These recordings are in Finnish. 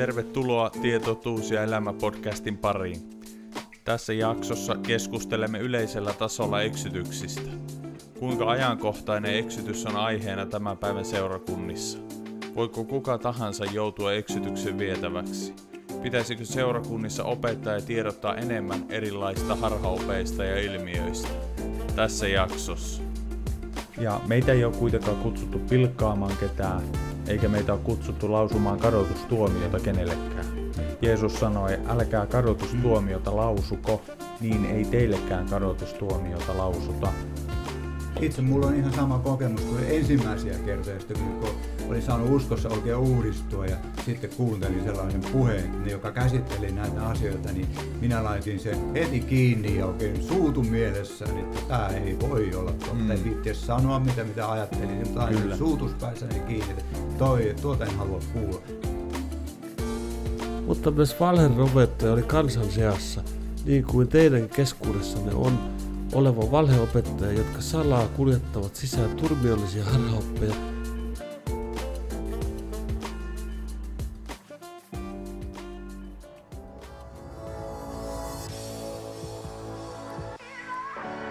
Tervetuloa Tietotuus ja elämä podcastin pariin. Tässä jaksossa keskustelemme yleisellä tasolla eksytyksistä. Kuinka ajankohtainen eksytys on aiheena tämän päivän seurakunnissa? Voiko kuka tahansa joutua eksytyksen vietäväksi? Pitäisikö seurakunnissa opettaa ja tiedottaa enemmän erilaista harhaopeista ja ilmiöistä? Tässä jaksossa. Ja meitä ei ole kuitenkaan kutsuttu pilkkaamaan ketään, eikä meitä ole kutsuttu lausumaan kadotustuomiota kenellekään. Jeesus sanoi, älkää kadotustuomiota lausuko, niin ei teillekään kadotustuomiota lausuta. Itse mulla on ihan sama kokemus kuin ensimmäisiä kertoja, kun olin saanut uskossa oikein uudistua ja sitten kuuntelin sellaisen puheen, joka käsitteli näitä asioita, niin minä laitin sen heti kiinni ja oikein suutun mielessäni, että tämä ei voi olla totta. Mm. Ei sanoa mitä, mitä ajattelin, mutta aina suutuspäissäni kiinni, että toi, tuota en halua kuulla. Mutta myös valheropettaja oli kansan seassa, niin kuin teidän keskuudessanne on oleva valheopettaja, jotka salaa kuljettavat sisään turmiollisia harhaoppeja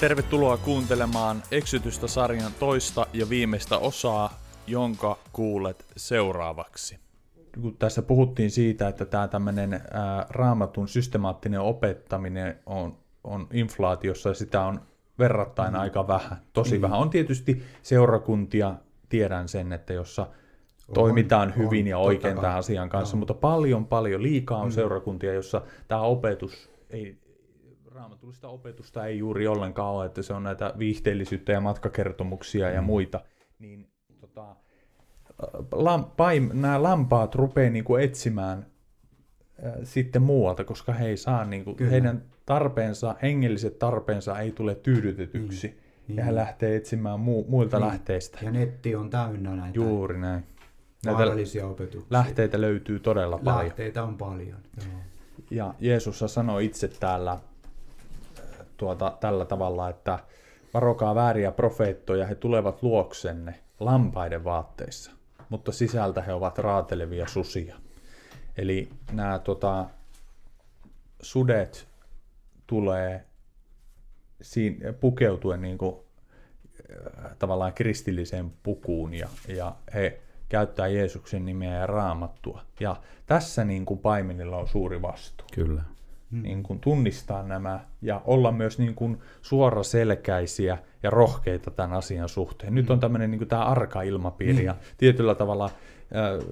Tervetuloa kuuntelemaan Eksytystä sarjan toista ja viimeistä osaa, jonka kuulet seuraavaksi. Kun tässä puhuttiin siitä, että tämä tämmöinen raamatun systemaattinen opettaminen on, on inflaatiossa ja sitä on verrattain mm. aika vähän, tosi mm. vähän. On tietysti seurakuntia, tiedän sen, että jossa on, toimitaan hyvin on, ja oikein tämän asian kanssa, no. mutta paljon paljon liikaa on mm. seurakuntia, jossa tämä opetus ei, raamatullista opetusta ei juuri ollenkaan ole, että se on näitä viihteellisyyttä ja matkakertomuksia mm. ja muita, niin tota, paim, nämä lampaat rupeaa niinku etsimään äh, sitten muualta, koska he ei saa, niinku, heidän tarpeensa, hengelliset tarpeensa ei tule tyydytetyksi. Mm. Ja he lähtee etsimään mu- muilta niin. lähteistä. Ja netti on täynnä näitä. Juuri näin. Näitä opetuksia. Lähteitä löytyy todella paljon. Lähteitä on paljon, joo. Ja Jeesus sanoi itse täällä tuota, tällä tavalla, että varokaa vääriä profeettoja, he tulevat luoksenne lampaiden vaatteissa, mutta sisältä he ovat raatelevia susia. Eli nämä tota, sudet tulee siinä, pukeutuen niin kuin, äh, tavallaan kristilliseen pukuun ja, ja he käyttää Jeesuksen nimeä ja raamattua. Ja tässä niin kuin paimenilla on suuri vastuu. Kyllä mm. niin kuin tunnistaa nämä ja olla myös niin kuin suoraselkäisiä ja rohkeita tämän asian suhteen. Nyt on mm. tämmöinen niin kuin tämä arka-ilmapiiri mm. ja tietyllä tavalla äh,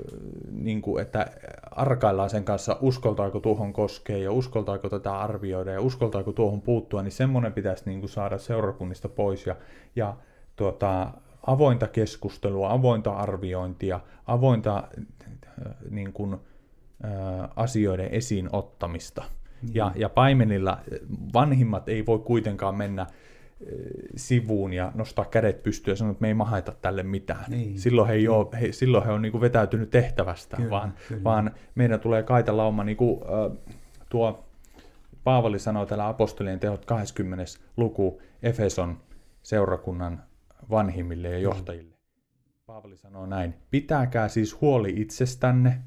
niin kuin, että arkaillaan sen kanssa, uskoltaako tuohon koskee ja uskoltaako tätä arvioida ja uskoltaako tuohon puuttua, niin semmoinen pitäisi niin kuin saada seurakunnista pois ja, ja tuota, avointa keskustelua, avointa arviointia, avointa äh, niin kuin, äh, asioiden esiin ottamista. Ja, ja paimenilla vanhimmat ei voi kuitenkaan mennä sivuun ja nostaa kädet pystyyn ja sanoa, että me ei maheta tälle mitään. Niin. Silloin he ei ole, he, silloin he on niin vetäytynyt tehtävästä, kyllä, vaan, kyllä. vaan meidän tulee kaita lauma, niin kuin äh, tuo Paavali sanoo täällä apostolien teot 20. luku Efeson seurakunnan vanhimmille ja johtajille. Paavali sanoo näin, pitäkää siis huoli itsestänne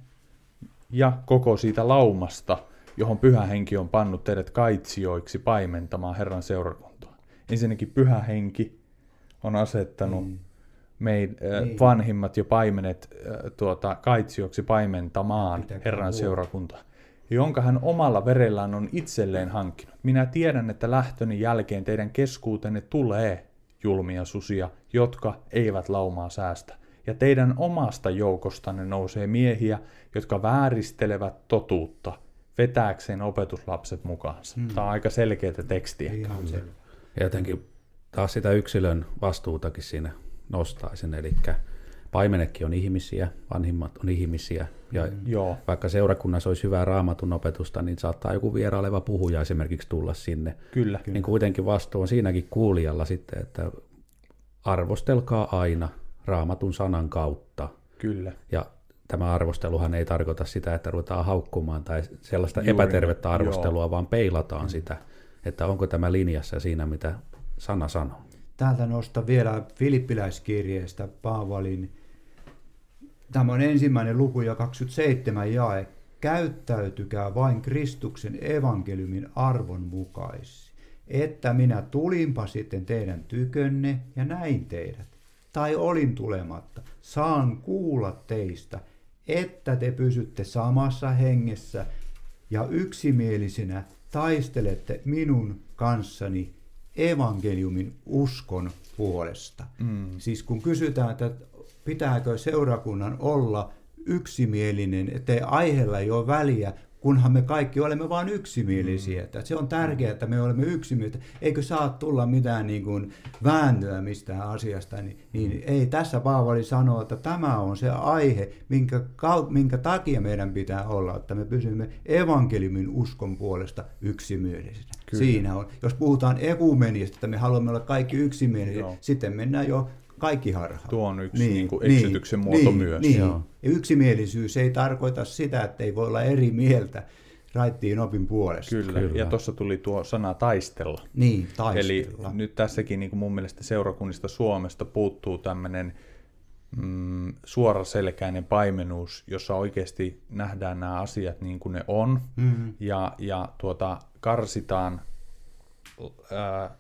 ja koko siitä laumasta, johon pyhä henki on pannut teidät kaitsijoiksi paimentamaan Herran seurakuntaa. Ensinnäkin pyhä henki on asettanut mm. meid, äh, niin. vanhimmat jo paimenet äh, tuota, kaitsijoiksi paimentamaan Pitäkää Herran huolta. seurakuntaa, jonka hän omalla verellään on itselleen hankkinut. Minä tiedän, että lähtöni jälkeen teidän keskuutenne tulee julmia susia, jotka eivät laumaa säästä. Ja teidän omasta joukostanne nousee miehiä, jotka vääristelevät totuutta, vetääkseen opetuslapset mukaansa. Hmm. Tämä on aika selkeää tekstiä. Ihan selvä. Ja jotenkin taas sitä yksilön vastuutakin siinä nostaisin, eli paimenekin on ihmisiä, vanhimmat on ihmisiä, ja mm. Joo. vaikka seurakunnassa olisi hyvää raamatun opetusta, niin saattaa joku vieraileva puhuja esimerkiksi tulla sinne. Kyllä. Niin kuitenkin vastuu on siinäkin kuulijalla sitten, että arvostelkaa aina raamatun sanan kautta. Kyllä. Ja tämä arvosteluhan ei tarkoita sitä, että ruvetaan haukkumaan tai sellaista Juuri, epätervettä arvostelua, joo. vaan peilataan mm. sitä, että onko tämä linjassa siinä, mitä sana sanoo. Täältä nosta vielä Filippiläiskirjeestä Paavalin. Tämä on ensimmäinen luku ja 27 jae. Käyttäytykää vain Kristuksen evankeliumin arvon mukaisesti, että minä tulinpa sitten teidän tykönne ja näin teidät. Tai olin tulematta, saan kuulla teistä, että te pysytte samassa hengessä ja yksimielisinä taistelette minun kanssani evankeliumin uskon puolesta. Mm. Siis kun kysytään, että pitääkö seurakunnan olla yksimielinen, ettei aiheella ei ole väliä, kunhan me kaikki olemme vain yksimielisiä. Mm. Että se on tärkeää, että me olemme yksimielisiä. Eikö saa tulla mitään niin kuin vääntöä mistään asiasta, niin, niin ei tässä Paavali sanoo, että tämä on se aihe, minkä, minkä takia meidän pitää olla, että me pysymme evankeliumin uskon puolesta yksimielisinä. Kyllä. Siinä on. Jos puhutaan ekumeniasta, että me haluamme olla kaikki yksimielisiä, Joo. sitten mennään jo kaikki harhaan. Tuo on yksi niin, niin kuin eksityksen niin, muoto niin, myös. Niin. Ja yksimielisyys ei tarkoita sitä, että ei voi olla eri mieltä raittiin opin puolesta. Kyllä, Kyllä. ja tuossa tuli tuo sana taistella. Niin, taistella. Eli nyt tässäkin niin kuin mun mielestä seurakunnista Suomesta puuttuu tämmöinen mm, suoraselkäinen paimenuus, jossa oikeasti nähdään nämä asiat niin kuin ne on, mm-hmm. ja, ja tuota, karsitaan ää,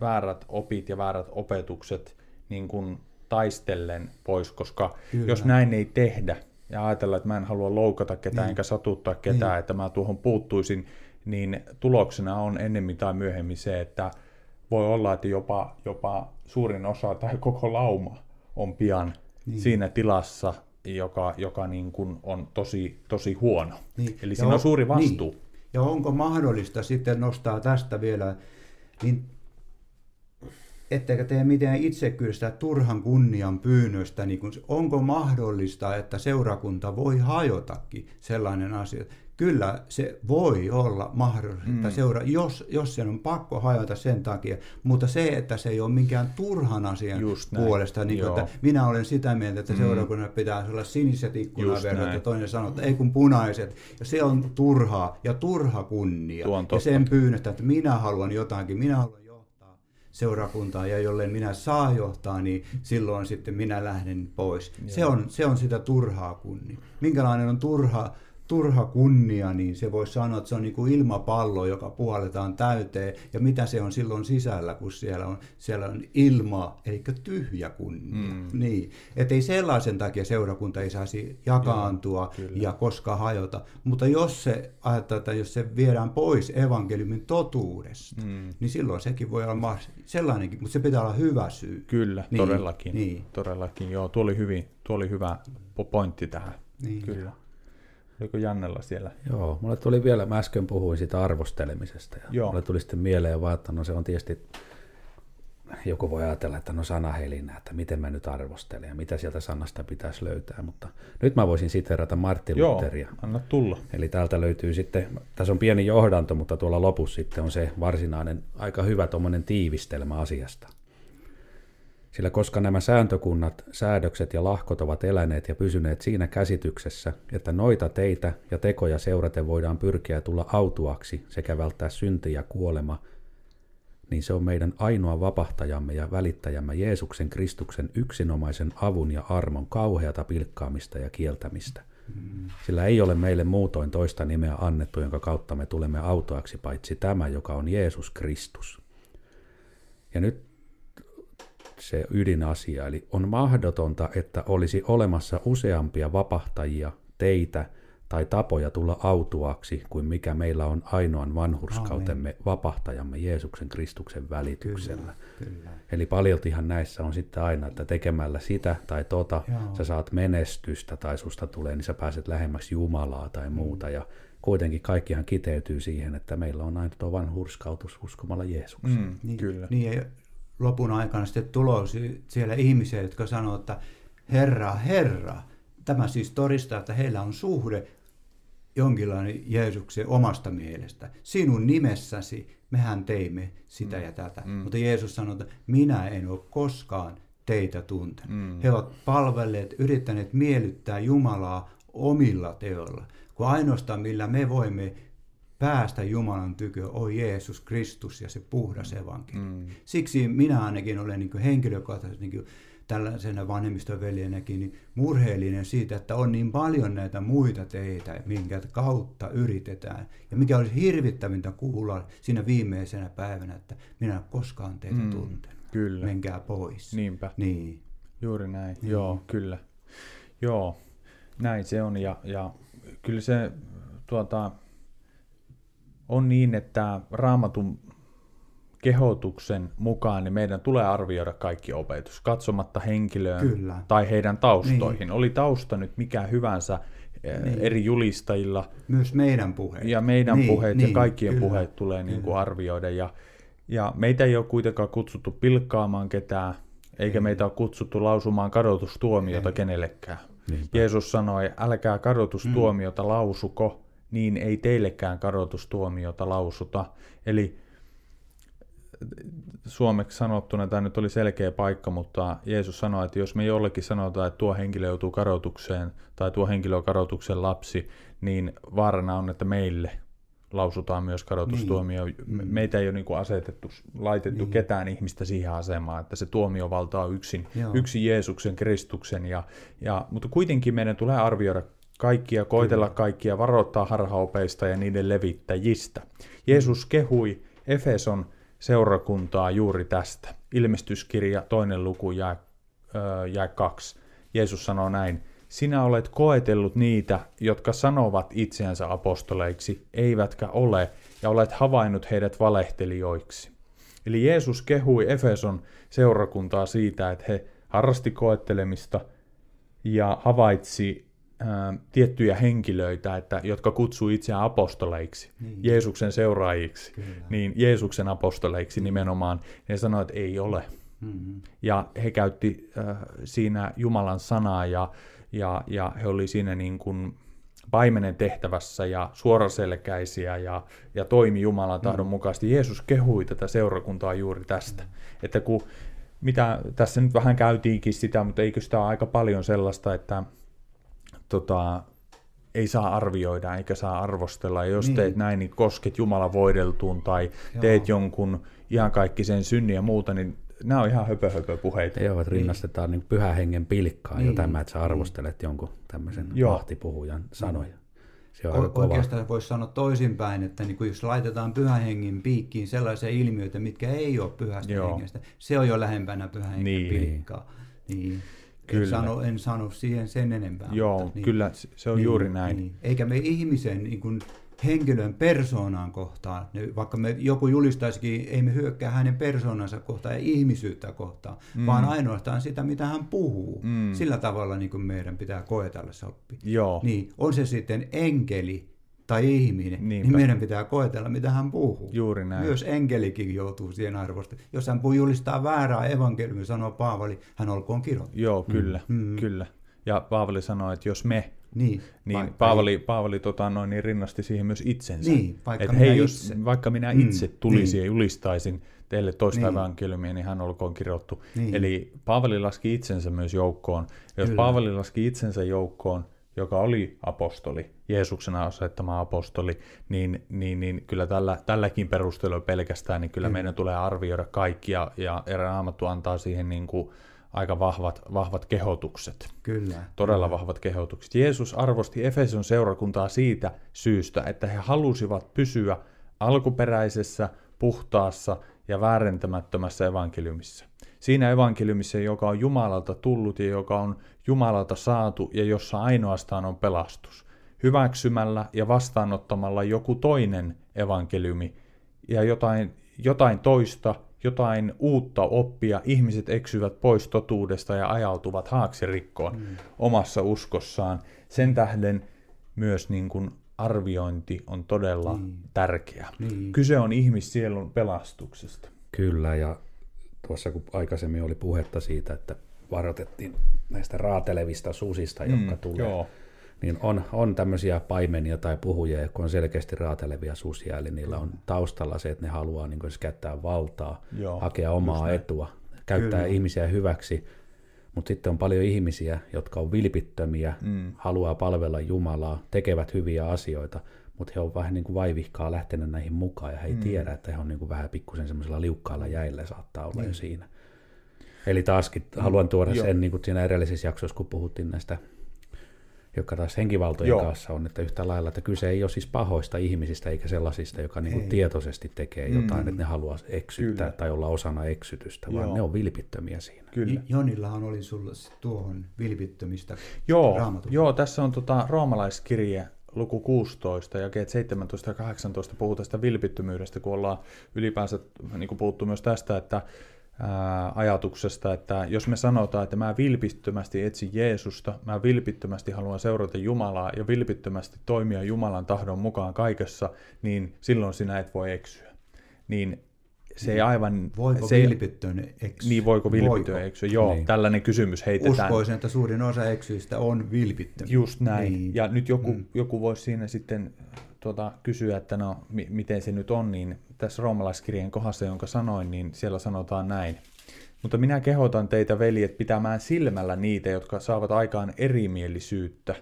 väärät opit ja väärät opetukset niin kuin taistellen pois, koska Kyllä. jos näin ei tehdä ja ajatella, että mä en halua loukata ketään niin. enkä satuttaa ketään, niin. että mä tuohon puuttuisin, niin tuloksena on ennemmin tai myöhemmin se, että voi olla, että jopa, jopa suurin osa tai koko lauma on pian niin. siinä tilassa, joka, joka niin kuin on tosi, tosi huono. Niin. Eli ja siinä on, on suuri vastuu. Niin. Ja onko mahdollista sitten nostaa tästä vielä, niin ettekä tee mitään itsekyydestä turhan kunnian pyynnöstä, niin kun, onko mahdollista, että seurakunta voi hajotakin sellainen asia. Kyllä se voi olla mahdollista, mm. seura, jos, jos sen on pakko hajota sen takia, mutta se, että se ei ole minkään turhan asian Just puolesta, niin että minä olen sitä mieltä, että mm. seurakunnalla pitää olla siniset ikkunaverhot ja toinen sanoo, että ei kun punaiset, ja se on turhaa ja turha kunnia. Ja sen pyynnöstä, että minä haluan jotakin, minä haluan seurakuntaa ja jolle minä saa johtaa, niin silloin sitten minä lähden pois. Se on, se on sitä turhaa kunnia. Minkälainen on turha turha kunnia, niin se voi sanoa, että se on niin kuin ilmapallo, joka puhalletaan täyteen. Ja mitä se on silloin sisällä, kun siellä on, siellä on ilma, eli tyhjä kunnia. Mm. Niin. Että ei sellaisen takia seurakunta ei saisi jakaantua Joo, ja koskaan hajota. Mutta jos se että jos se viedään pois evankeliumin totuudesta, mm. niin silloin sekin voi olla sellainenkin, mutta se pitää olla hyvä syy. Kyllä, niin. todellakin. Niin. Todellakin, joo. Tuo oli, hyvin, tuo oli hyvä pointti tähän. Niin. Kyllä. Oliko Jannella siellä? Joo, mulle tuli vielä, mä äsken puhuin siitä arvostelemisesta ja Joo. mulle tuli sitten mieleen vaan, että no se on tietysti, joku voi ajatella, että no sanahelinä, että miten mä nyt arvostelen ja mitä sieltä sanasta pitäisi löytää, mutta nyt mä voisin siterata Martti Joo, Lutheria. anna tulla. Eli täältä löytyy sitten, tässä on pieni johdanto, mutta tuolla lopussa sitten on se varsinainen aika hyvä tuommoinen tiivistelmä asiasta. Sillä koska nämä sääntökunnat, säädökset ja lahkot ovat eläneet ja pysyneet siinä käsityksessä, että noita teitä ja tekoja seuraten voidaan pyrkiä tulla autuaksi sekä välttää synti ja kuolema, niin se on meidän ainoa vapahtajamme ja välittäjämme Jeesuksen Kristuksen yksinomaisen avun ja armon kauheata pilkkaamista ja kieltämistä. Sillä ei ole meille muutoin toista nimeä annettu, jonka kautta me tulemme autoaksi, paitsi tämä, joka on Jeesus Kristus. Ja nyt se ydinasia, eli on mahdotonta, että olisi olemassa useampia vapahtajia, teitä tai tapoja tulla autuaksi kuin mikä meillä on ainoan vanhurskautemme vapahtajamme Jeesuksen Kristuksen välityksellä. Kyllä, kyllä. Eli paljoltihan näissä on sitten aina, että tekemällä sitä tai tota, Joo. sä saat menestystä tai susta tulee, niin sä pääset lähemmäksi Jumalaa tai muuta. Ja kuitenkin kaikkihan kiteytyy siihen, että meillä on aina tuo vanhurskautus uskomalla Jeesukseen. Mm, Niin, kyllä. Niin ja lopun aikana sitten tulo si- siellä ihmisiä, jotka sanoo, että Herra, Herra. Tämä siis todistaa, että heillä on suhde jonkinlainen Jeesuksen omasta mielestä. Sinun nimessäsi mehän teimme sitä ja tätä. Mm. Mutta Jeesus sanoi, että minä en ole koskaan teitä tuntenut. Mm. He ovat palvelleet, yrittäneet miellyttää Jumalaa omilla teoilla. Kun ainoastaan millä me voimme päästä Jumalan tykö on Jeesus Kristus ja se puhdas evankeliumi. Mm. Siksi minä ainakin olen niin henkilökohtaisesti niin tällaisena vanhemmistoveljenäkin niin murheellinen siitä, että on niin paljon näitä muita teitä, minkä kautta yritetään. Ja mikä olisi hirvittävintä kuulla siinä viimeisenä päivänä, että minä en ole koskaan teitä Mm, mm, tuntenut. Kyllä. Menkää pois. Niinpä. Niin. Juuri näin, Niin. joo, kyllä. Joo, näin se on ja, ja kyllä se tuota, on niin, että raamatun kehotuksen mukaan niin meidän tulee arvioida kaikki opetus, katsomatta henkilöön Kyllä. tai heidän taustoihin. Niin. Oli tausta nyt mikä hyvänsä niin. Niin. eri julistajilla Myös meidän puheet. ja meidän niin, puheet niin, ja kaikkien kyllä, puheet tulee niin kuin arvioida. Ja, ja meitä ei ole kuitenkaan kutsuttu pilkkaamaan ketään, eikä Ei. meitä ole kutsuttu lausumaan kadotustuomiota Ei. kenellekään. Niinpä. Jeesus sanoi, älkää kadotustuomiota lausuko, niin ei teillekään kadotustuomiota lausuta. Eli suomeksi sanottuna tämä nyt oli selkeä paikka, mutta Jeesus sanoi, että jos me jollekin sanotaan, että tuo henkilö joutuu kadotukseen tai tuo henkilö on kadotuksen lapsi, niin vaarana on, että meille lausutaan myös kadotustuomio. Niin. Mm. Meitä ei ole niin asetettu, laitettu Niin. ketään ihmistä siihen asemaan, että se tuomiovalta on yksin, Joo. yksin Jeesuksen, Kristuksen. Ja, ja, mutta kuitenkin meidän tulee arvioida kaikkia, koitella Kyllä. kaikkia, varoittaa harhaopeista ja niiden levittäjistä. Jeesus kehui Efeson seurakuntaa juuri tästä. Ilmestyskirja toinen luku jae, ö, jae kaksi. Jeesus sanoo näin. Sinä olet koetellut niitä, jotka sanovat itseänsä apostoleiksi, eivätkä ole, ja olet havainnut heidät valehtelijoiksi. Eli Jeesus kehui Efeson seurakuntaa siitä, että he harrasti koettelemista ja havaitsi ää, tiettyjä henkilöitä, että, jotka kutsuu itseään apostoleiksi, Niin. Jeesuksen seuraajiksi, Kyllä. niin Jeesuksen apostoleiksi nimenomaan. Ne sanoi, että ei ole. Mm-hmm. Ja he käytti äh, siinä Jumalan sanaa ja, ja, ja he oli siinä niin kuin paimenen tehtävässä ja suoraselkäisiä ja, ja toimi Jumalan tahdon mukaisesti. Jeesus kehui tätä seurakuntaa juuri tästä, että kun mitä tässä nyt vähän käytiinkin sitä, mutta eikö sitä ole aika paljon sellaista, että tota, ei saa arvioida eikä saa arvostella. Ja jos Niin. teet näin, niin kosket Jumalan voideltuun tai Joo. teet jonkun ihan kaikki sen synnin ja muuta, niin nämä on ihan höpö, höpö puheita. Joo, että rinnastetaan niin pyhän hengen pilkkaan niin. jo Niin. tämä, että sä arvostelet jonkun tämmöisen vahtipuhujan sanoja. Se on O-. Oikeastaan voisi sanoa toisinpäin, että niin kuin jos laitetaan pyhän hengen piikkiin sellaisia ilmiöitä, mitkä ei ole pyhästä Joo. hengestä, se on jo lähempänä pyhän hengen Niin. pilkkaa. Niin. Kyllä. En, sano, en sano siihen sen enempää. Joo, mutta niin. kyllä se- on juuri näin. Niin. Eikä me ihmisen niin kuin henkilön persoonaan kohtaan, ne, vaikka me joku julistaisikin, ei me hyökkää hänen persoonansa kohtaan ja ihmisyyttä kohtaan, mm. vaan ainoastaan sitä, mitä hän puhuu. Mm. Sillä tavalla niin kuin meidän pitää koetella se oppi. Joo, Niin, on se sitten enkeli tai ihminen, Niinpä. niin meidän pitää koetella, mitä hän puhuu. juuri näin. Myös enkelikin joutuu siihen arvosta. Jos hän puhuu julistaa väärää evankeliumia, sanoo Paavali, hän olkoon kirjoittu. Joo, kyllä, Mm. kyllä. Ja Paavali sanoi, että jos me, Niin, niin vaikka Paavali, Paavali tota, noin, niin rinnasti siihen myös itsensä. Niin, vaikka Et minä hei, jos, itse. vaikka minä Mm, itse tulisin niin. ja julistaisin teille toista Niin. evankeliumia, niin hän olkoon kirjoittu. Niin. Eli Paavali laski itsensä myös joukkoon. Jos Kyllä. Paavali laski itsensä joukkoon, joka oli apostoli, Jeesuksen asettama apostoli, niin, niin, niin kyllä tällä, tälläkin perusteella pelkästään, niin kyllä, Kyllä. meidän tulee arvioida kaikkia, ja, ja Raamattu antaa siihen niin kuin aika vahvat, vahvat kehotukset. Kyllä. Todella vahvat kehotukset. Jeesus arvosti Efeson seurakuntaa siitä syystä, että he halusivat pysyä alkuperäisessä, puhtaassa ja väärentämättömässä evankeliumissa. Siinä evankeliumissa, joka on Jumalalta tullut ja joka on Jumalalta saatu ja jossa ainoastaan on pelastus. Hyväksymällä ja vastaanottamalla joku toinen evankeliumi ja jotain, jotain toista, jotain uutta oppia, ihmiset eksyvät pois totuudesta ja ajautuvat haaksirikkoon mm. omassa uskossaan. Sen tähden myös niin kuin arviointi on todella niin. tärkeä. Niin. Kyse on ihmissielun pelastuksesta. Kyllä, ja tuossa kun aikaisemmin oli puhetta siitä, että varoitettiin näistä raatelevista susista, mm, jotka tulee, joo. niin on, on tämmöisiä paimenia tai puhujia, jotka on selkeästi raatelevia susia, eli niillä on taustalla se, että ne haluaa niin kuin, käyttää valtaa, joo, hakea omaa etua, käyttää Kyllä. ihmisiä hyväksi, mutta sitten on paljon ihmisiä, jotka on vilpittömiä, mm. haluaa palvella Jumalaa, tekevät hyviä asioita, mutta he on vähän niin kuin vaivihkaa lähtenyt näihin mukaan ja he ei mm. tiedä, että he on niin kuin vähän pikkusen semmoisella liukkaalla jäillä saattaa olla mm. jo niin. siinä. Eli taaskin mm. haluan tuoda Joo. sen niin kuin siinä edellisessä jaksossa, kun puhuttiin näistä, joka taas henkivaltojen Joo. kanssa on, että yhtä lailla, että kyse ei ole siis pahoista ihmisistä eikä sellaisista, joka niin kuin tietoisesti tekee mm. jotain, että ne haluaa eksyttää Kyllä. tai olla osana eksytystä, Joo. vaan ne on vilpittömiä siinä. Kyllä. Jonillahan oli sulla tuohon vilpittömistä Joo, Joo tässä on tota, roomalaiskirje luku 16 ja 17 ja 18 puhuu tästä vilpittömyydestä, kun ollaan ylipäänsä niin puhuttu myös tästä, että ajatuksesta, että jos me sanotaan, että mä vilpittömästi etsin Jeesusta, mä vilpittömästi haluan seurata Jumalaa ja vilpittömästi toimia Jumalan tahdon mukaan kaikessa, niin silloin sinä et voi eksyä. Niin se ei aivan... Voiko se vilpittöön eksyä? Niin, voiko vilpittöön eksyä? Joo, niin. tällainen kysymys heitetään. Uskoisin, että suurin osa eksyistä on vilpittömiä. Just näin. Niin. Ja nyt joku, mm. joku voisi siinä sitten tuota, kysyä, että no, mi- miten se nyt on, niin tässä roomalaiskirjeen kohdassa, jonka sanoin, niin siellä sanotaan näin. Mutta minä kehotan teitä, veljet, pitämään silmällä niitä, jotka saavat aikaan erimielisyyttä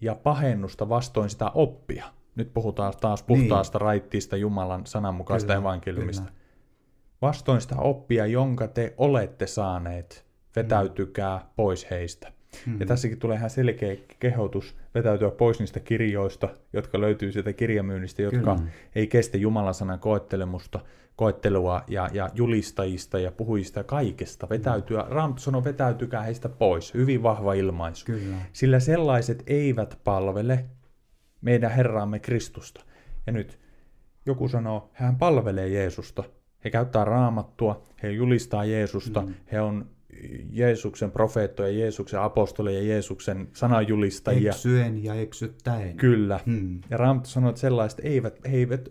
ja pahennusta vastoin sitä oppia. Nyt puhutaan taas puhtaasta niin. raittiista Jumalan sananmukaista evankeliumista. Kyllä Vastoin sitä oppia, jonka te olette saaneet, vetäytykää mm. pois heistä. Mm. Ja tässäkin tulee ihan selkeä kehotus vetäytyä pois niistä kirjoista, jotka löytyy sieltä kirjamyynnistä, jotka Kyllä. ei kestä Jumalan sanan koettelemusta, koettelua ja, ja julistajista ja puhujista ja kaikesta. Vetäytyä, Raamattu sanoo, vetäytykää heistä pois. Hyvin vahva ilmaisu. Kyllä. Sillä sellaiset eivät palvele meidän Herraamme Kristusta. Ja nyt joku sanoo, hän palvelee Jeesusta, he käyttää raamattua, he julistaa Jeesusta, mm. he on Jeesuksen profeettoja, Jeesuksen apostoleja, Jeesuksen sananjulistajia. Eksyen ja eksyttäen. Kyllä. Hmm. Ja Raamattu sanoo, että sellaiset eivät, he eivät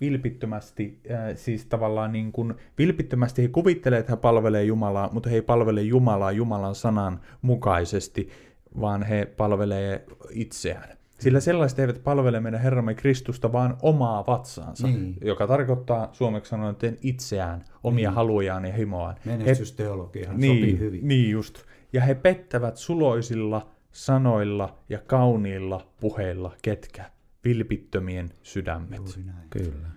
vilpittömästi, äh, siis tavallaan niin kuin, vilpittömästi he kuvittelee, että he palvelee Jumalaa, mutta he ei palvele Jumalaa Jumalan sanan mukaisesti, vaan he palvelee itseään. Sillä sellaiset eivät palvele meidän Herramme Kristusta, vaan omaa vatsaansa, niin. joka tarkoittaa suomeksi sanoen itseään, omia niin. halujaan ja himoaan. Menestysteologiahan niin, sopii hyvin. Niin just. Ja he pettävät suloisilla sanoilla ja kauniilla puheilla ketkä? Vilpittömien sydämet. Kyllä.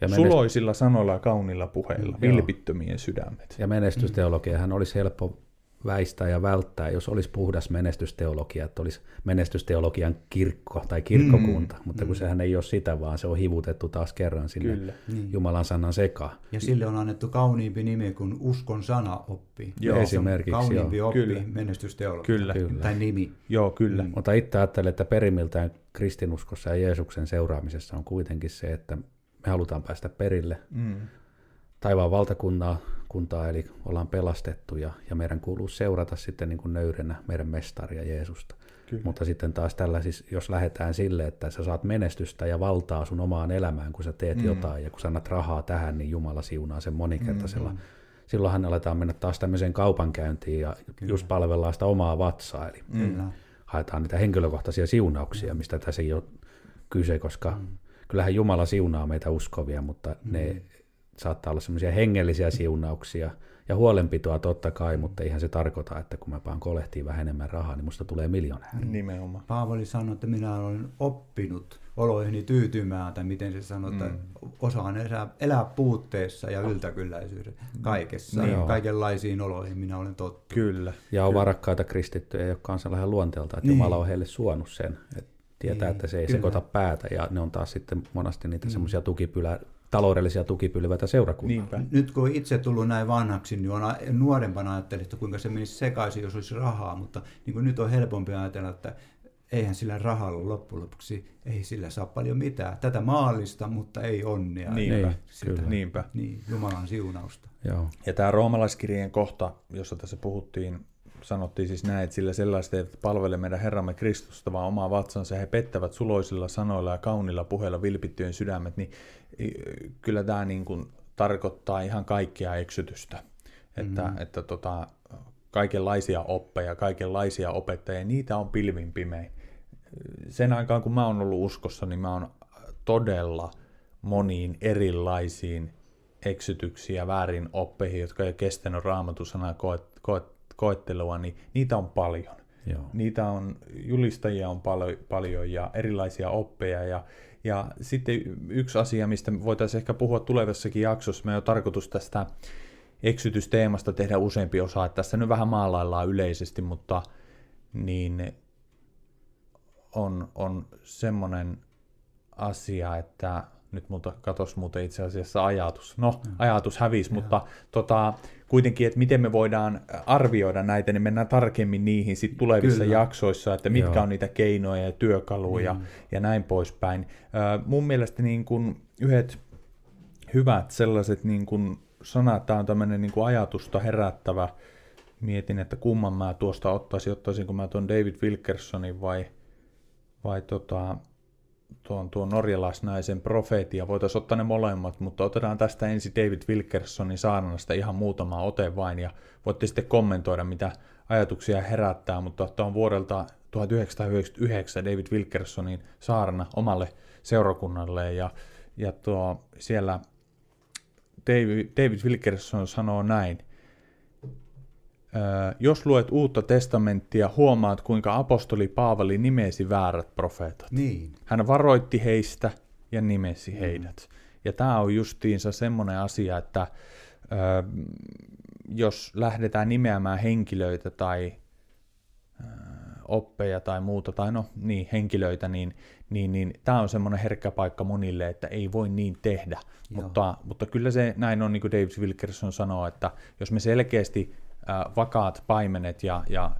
Ja menest... Suloisilla sanoilla ja kauniilla puheilla, Joo. vilpittömien sydämet. Ja menestysteologiahan olisi helppo väistää ja välttää, jos olisi puhdas menestysteologia, että olisi menestysteologian kirkko tai kirkkokunta, mm, mutta kun mm. sehän ei ole sitä, vaan se on hivutettu taas kerran sinne Kyllä. Niin. Jumalan sanan sekaan. Ja sille on annettu kauniimpi nimi kuin uskon sana oppi. Joo, esimerkiksi. Kauniimpi joo. oppi kyllä. menestysteologia. Kyllä. kyllä. Tai nimi. Joo, kyllä. Mm. Mutta itse ajattelen, että perimiltään kristinuskossa ja Jeesuksen seuraamisessa on kuitenkin se, että me halutaan päästä perille. Mm taivaan valtakuntaa, kuntaa, eli ollaan pelastettu ja, ja meidän kuuluu seurata sitten niin kuin nöyrenä meidän mestaria Jeesusta. Kyllä. Mutta sitten taas tällä siis, jos lähdetään sille, että sä saat menestystä ja valtaa sun omaan elämään, kun sä teet mm. jotain ja kun sä annat rahaa tähän, niin Jumala siunaa sen monikertaisella. Mm-hmm. Silloinhan aletaan mennä taas tämmöiseen kaupankäyntiin ja Kyllä. just palvellaan sitä omaa vatsaa, eli mm. haetaan niitä henkilökohtaisia siunauksia, mistä tässä ei ole kyse, koska mm. kyllähän Jumala siunaa meitä uskovia, mutta mm. ne saattaa olla semmoisia hengellisiä siunauksia ja huolenpitoa totta kai, mutta eihän se tarkoita, että kun mä paan kolehtiin vähän enemmän rahaa, niin musta tulee miljonääri. Nimenomaan. Paavali sanoi, että minä olen oppinut oloihini tyytymään, tai miten se sanoo, että Mm. osaan elää, elää puutteessa ja yltäkylläisyydessä kaikessa. Niin. Niin. Kaikenlaisiin oloihin minä olen tottunut. Kyllä. Ja on Kyllä. varakkaita kristittyjä, jotka on sellainen luonteelta, että Niin. Jumala on heille suonut sen. Että tietää, Niin, että se ei kyllä. sekoita päätä ja ne on taas sitten monasti niitä Mm. semmoisia tukipylä, taloudellisia tukipylväitä seurakuntaa. Niinpä. Nyt kun on itse tullut näin vanhaksi, niin on nuorempana ajattelin, että kuinka se menisi sekaisin, jos olisi rahaa, mutta niin kuin nyt on helpompi ajatella, että eihän sillä rahalla loppujen lopuksi, ei sillä saa paljon mitään. Tätä maallista, mutta ei onnea. Niinpä. Niin, Sitä- kyllä. Niinpä. Niin, Jumalan siunausta. Joo. Ja tämä roomalaiskirjeen kohta, jossa tässä puhuttiin, sanottiin siis näin, että sillä sellaiset eivät palvele meidän Herramme Kristusta, vaan omaa vatsansa. He pettävät suloisilla sanoilla ja kaunilla puheilla vilpittyjen sydämet, niin kyllä tämä niin kuin tarkoittaa ihan kaikkea eksytystä. Että, Mm. että tota, kaikenlaisia oppeja, kaikenlaisia opettajia, niitä on pilvin pimein. Sen aikaan, kun mä oon ollut uskossa, niin mä oon todella moniin erilaisiin eksytyksiin ja väärin oppeihin, jotka ei ole kestänyt raamatusanaa koet, koet, koettelua, niin niitä on paljon. Joo. Niitä on, julistajia on paljon, paljon ja erilaisia oppeja. Ja, ja sitten yksi asia, mistä voitaisiin ehkä puhua tulevassakin jaksossa, me on tarkoitus tästä eksytysteemasta tehdä useampi osa, että tässä nyt vähän maalaillaan yleisesti, mutta niin on, on semmoinen asia, että nyt multa katos muuten itse asiassa ajatus. No, ajatus hävisi, mutta tota, kuitenkin, että miten me voidaan arvioida näitä, niin mennään tarkemmin niihin sit tulevissa Kyllä. jaksoissa, että mitkä Joo. on niitä keinoja ja työkaluja ja näin poispäin. Ö, mun mielestä niin kun yhdet hyvät sellaiset niin kun sanat, tämä on tämmöinen niin kun ajatusta herättävä. Mietin, että kumman mä tuosta ottaisin, ottaisinko mä tuon David Wilkersonin vai, vai tota, tuon, tuon norjalaisnaisen profeetia. Voitaisiin ottaa ne molemmat, mutta otetaan tästä ensin David Wilkersonin saarnasta ihan muutama ote vain, ja voitte sitten kommentoida, mitä ajatuksia herättää, mutta tämä on vuodelta 1999 David Wilkersonin saarna omalle seurakunnalle, ja, ja tuo, siellä David, David Wilkerson sanoo näin, jos luet uutta testamenttia, huomaat, kuinka apostoli Paavali nimesi väärät profeetat. Niin. Hän varoitti heistä ja nimesi heidät. Ja tämä on justiinsa semmoinen asia, että ö, jos lähdetään nimeämään henkilöitä tai ö, oppeja tai muuta, tai no niin, henkilöitä, niin, niin, niin tämä on semmoinen herkkä paikka monille, että ei voi niin tehdä. Mutta, mutta kyllä se näin on, niin kuin David Wilkerson sanoo, että jos me selkeästi vakaat paimenet ja, ja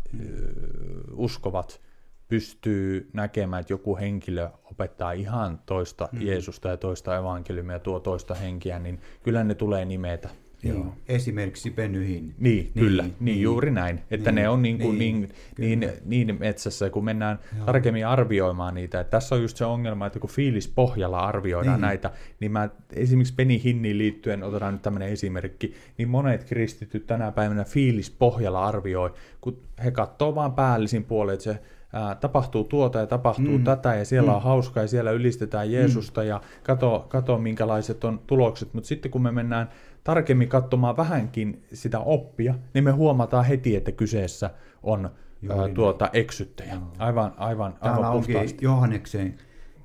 uskovat pystyy näkemään, että joku henkilö opettaa ihan toista mm. Jeesusta ja toista evankeliumia ja tuo toista henkiä, niin kyllä ne tulee nimetä. Niin. Esimerkiksi Penyhin. Niin, niin kyllä, niin, niin juuri näin. Että niin, ne on niin, kuin niin, niin, niin, niin metsässä, kun mennään Joo. Joo. tarkemmin arvioimaan niitä. Että tässä on just se ongelma, että kun fiilispohjalla arvioidaan Niin. näitä, niin mä esimerkiksi Penny Hinniin liittyen, otetaan nyt tämmöinen esimerkki, niin monet kristityt tänä päivänä fiilispohjalla arvioi, kun he katsoo vaan päällisin puolen, että se ää, tapahtuu tuota ja tapahtuu Mm. mm. tätä ja siellä Mm. on hauskaa ja siellä ylistetään Jeesusta mm. ja kato, kato minkälaiset on tulokset, mutta sitten kun me mennään tarkemmin katsomaan vähänkin sitä oppia, niin me huomataan heti, että kyseessä on Juuri ää, tuota eksyttäjä. Joo. Aivan, aivan, Täällä aivan onkin puhtaasti. Johanneksen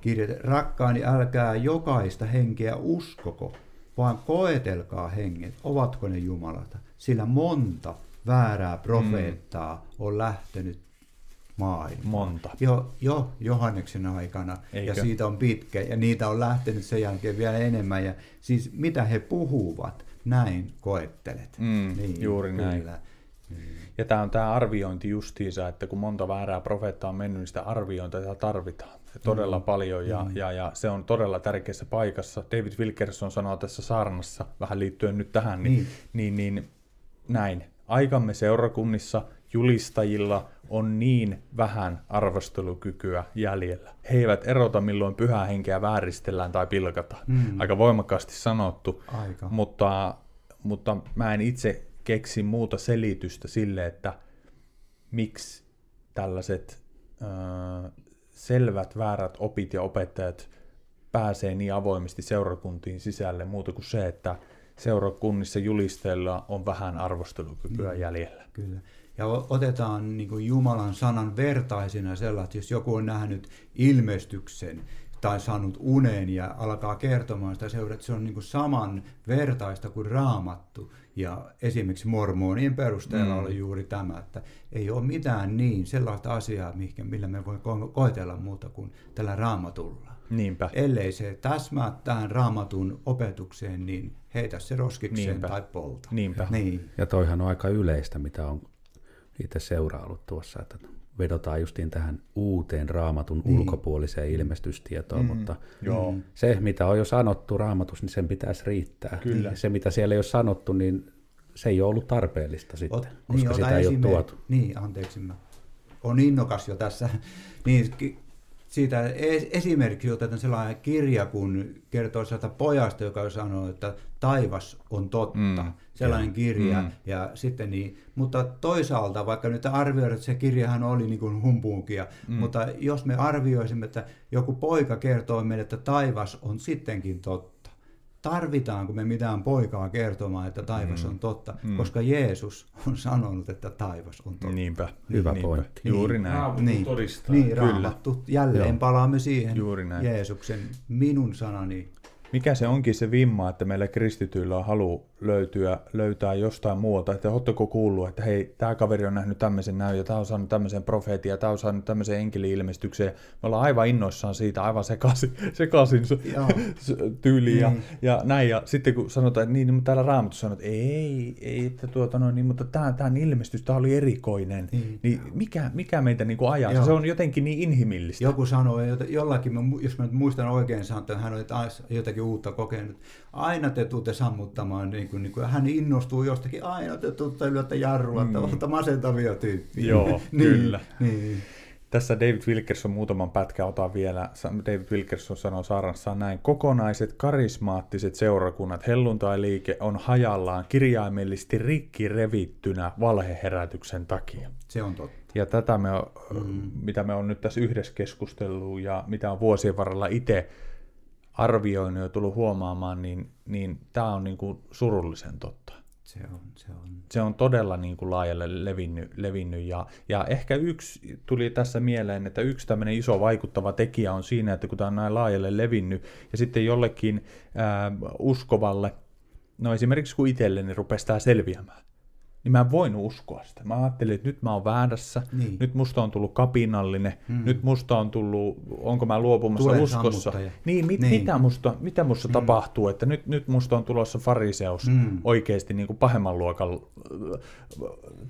kirja, rakkaani älkää jokaista henkeä uskoko, vaan koetelkaa henget, ovatko ne Jumalata. Sillä monta väärää profeettaa mm. on lähtenyt maailmaan. Monta. Jo, jo Johanneksen aikana, Eikö? ja siitä on pitkä, ja niitä on lähtenyt sen jälkeen vielä enemmän. Ja siis mitä he puhuvat, näin koettelet. Mm, juuri näin. kyllä. Ja tämä on tämä arviointi justiinsa, että kun monta väärää profeettaa on mennyt, niin sitä arviointia tarvitaan todella mm. paljon ja, mm. ja, ja se on todella tärkeässä paikassa. David Wilkerson sanoo tässä saarnassa, vähän liittyen nyt tähän, niin, Niin. niin, niin, niin näin. Aikamme seurakunnissa julistajilla on niin vähän arvostelukykyä jäljellä. He eivät erota, milloin pyhää henkeä vääristellään tai pilkataan. Mm. Aika voimakkaasti sanottu. Aika. Mutta, mutta mä en itse keksi muuta selitystä sille, että miksi tällaiset ö, selvät väärät opit ja opettajat pääsee niin avoimesti seurakuntiin sisälle muuta kuin se, että seurakunnissa julisteilla on vähän arvostelukykyä Niin. jäljellä. Kyllä. Ja otetaan niin kuin Jumalan sanan vertaisena sellaista, jos joku on nähnyt ilmestyksen tai saanut unen ja alkaa kertomaan sitä seuraa, että se on niin kuin saman vertaista kuin raamattu. Ja esimerkiksi mormonien perusteella mm. oli juuri tämä, että ei ole mitään niin sellaista asiaa, mihinkä, millä me voi ko- koetella muuta kuin tällä raamatulla. Niinpä. Ellei se täsmää tähän raamatun opetukseen, niin heitä se roskikseen Niinpä. tai polta. Niinpä. Niin. Ja toihan on aika yleistä, mitä on itse seuraillut tuossa, että vedotaan justiin tähän uuteen raamatun Niin. ulkopuoliseen ilmestystietoon, Mm, mutta Joo. se, mitä on jo sanottu raamatus, niin sen pitäisi riittää. Kyllä. Se, mitä siellä ei ole sanottu, niin se ei ole ollut tarpeellista sitten, Ot, koska ota sitä ei ole tuotu. Niin, anteeksi, mä on innokas jo tässä. Niin, siitä es- esimerkiksi otetaan sellainen kirja, kun kertoo sieltä pojasta, joka sanoo, että taivas on totta. Mm, sellainen kirja. Mm. Ja sitten niin, mutta toisaalta, vaikka nyt arvioidaan, että se kirjahan oli niin kuin humpuukia, mm. mutta jos me arvioisimme, että joku poika kertoo meille, että taivas on sittenkin totta, tarvitaanko me mitään poikaa kertomaan, että taivas Mm. on totta, Mm. koska Jeesus on sanonut, että taivas on totta. Niinpä. Hyvä Niinpä. pointti. Juuri näin. Raamattu Niin. todistaa. Niin, Kyllä. raamattu. Jälleen Joo. palaamme siihen Juuri näin. Jeesuksen minun sanani. Mikä se onkin se vimma, että meillä kristityillä on halu löytyä, löytää jostain muualta, että oletteko kuullut, että hei, tämä kaveri on nähnyt tämmöisen näyn ja tämä on saanut tämmöisen profeetin ja tämä on saanut tämmöisen enkeli-ilmestyksen. Me ollaan aivan innoissaan siitä, aivan sekaisin, sekaisin tyyliin ja, Niin. ja näin. Ja sitten kun sanotaan, että niin, niin täällä Raamattu sanoo, että ei, ei, että tuota noin, niin, mutta tämä, tämä ilmestys, tämä oli erikoinen. Niin. Niin mikä, mikä meitä niin kuin ajaa? Joo. Se on jotenkin niin inhimillistä. Joku sanoi, että jollakin, jos mä nyt muistan oikein, sanoi, että hän oli taas jotakin uutta kokenut. Aina te tuutte sammuttamaan, niin kuin, niin kuin, hän innostuu jostakin, aina te tuutte lyötte jarrua, mm. että masentavia tyyppiä. Joo, niin, kyllä. Niin. Tässä David Wilkerson muutaman pätkän otan vielä. David Wilkerson sanoo saarnassaan näin. Kokonaiset karismaattiset seurakunnat, helluntailiike on hajallaan kirjaimellisesti rikki revittynä valheherätyksen takia. Se on totta. Ja tätä me mm. mitä me on nyt tässä yhdessä keskustellut ja mitä on vuosien varrella itse arvioinut ja tullut huomaamaan, niin, niin tämä on niin kuin surullisen totta Se on, se on. se on todella niin kuin laajalle levinnyt, levinnyt ja, ja ehkä yksi tuli tässä mieleen, että yksi tämmöinen iso vaikuttava tekijä on siinä, että kun tämä on näin laajalle levinnyt ja sitten jollekin ää, uskovalle, no esimerkiksi kun itselleni rupesi tämä selviämään, niin mä en voinut uskoa sitä. Mä ajattelin, että nyt mä oon väärässä, Niin. nyt musta on tullut kapinallinen, Mm. nyt musta on tullut, onko mä luopumassa Tulen uskossa. sammuttaja. Niin, mit, Niin. mitä musta, mitä musta mm. tapahtuu, että nyt, nyt musta on tulossa fariseus Mm. oikeasti niin kuin pahemman luokan äh,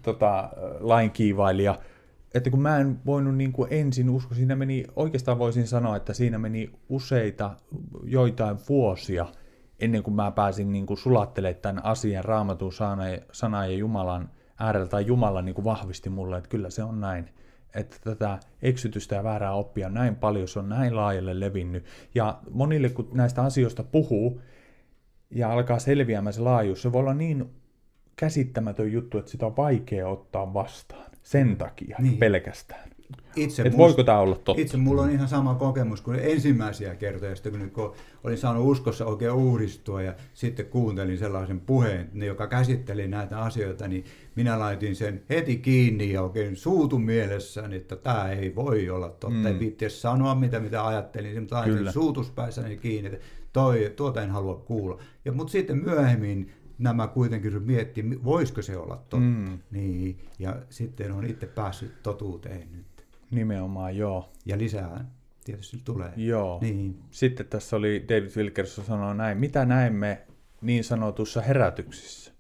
tota, lainkiivailija. Että kun mä en voinut niin kuin ensin uskoa, siinä meni, oikeastaan voisin sanoa, että siinä meni useita, joitain vuosia ennen kuin mä pääsin niin kuin sulattelemaan tämän asian raamatun sana- sana ja Jumalan äärellä, tai Jumala niin kuin vahvisti mulle, että kyllä se on näin. Että tätä eksytystä ja väärää oppia on näin paljon, se on näin laajalle levinnyt. Ja monille, kun näistä asioista puhuu, ja alkaa selviämään se laajuus, se voi olla niin käsittämätön juttu, että sitä on vaikea ottaa vastaan. Sen takia Niin. pelkästään. Itse muist- voiko tämä olla totta? Itse mulla on ihan sama kokemus kuin ensimmäisiä kertoja, sitten kun, kun olin saanut uskossa oikein uudistua ja sitten kuuntelin sellaisen puheen, ne, joka käsitteli näitä asioita, niin minä laitin sen heti kiinni ja oikein suutun mielessäni, että tämä ei voi olla totta. Mm. Ei viitti sanoa, mitä, mitä ajattelin, mutta laitin Kyllä. suutuspäissäni kiinni, että toi, tuota en halua kuulla. Ja, mutta sitten myöhemmin nämä kuitenkin miettii, voisiko se olla totta. Mm. Niin, ja sitten on itse päässyt totuuteen nyt. Nimenomaan, joo. Ja lisää tietysti tulee. joo. Niin. Sitten tässä oli David Wilkerson sanoi näin, mitä näemme niin sanotussa herätyksissä,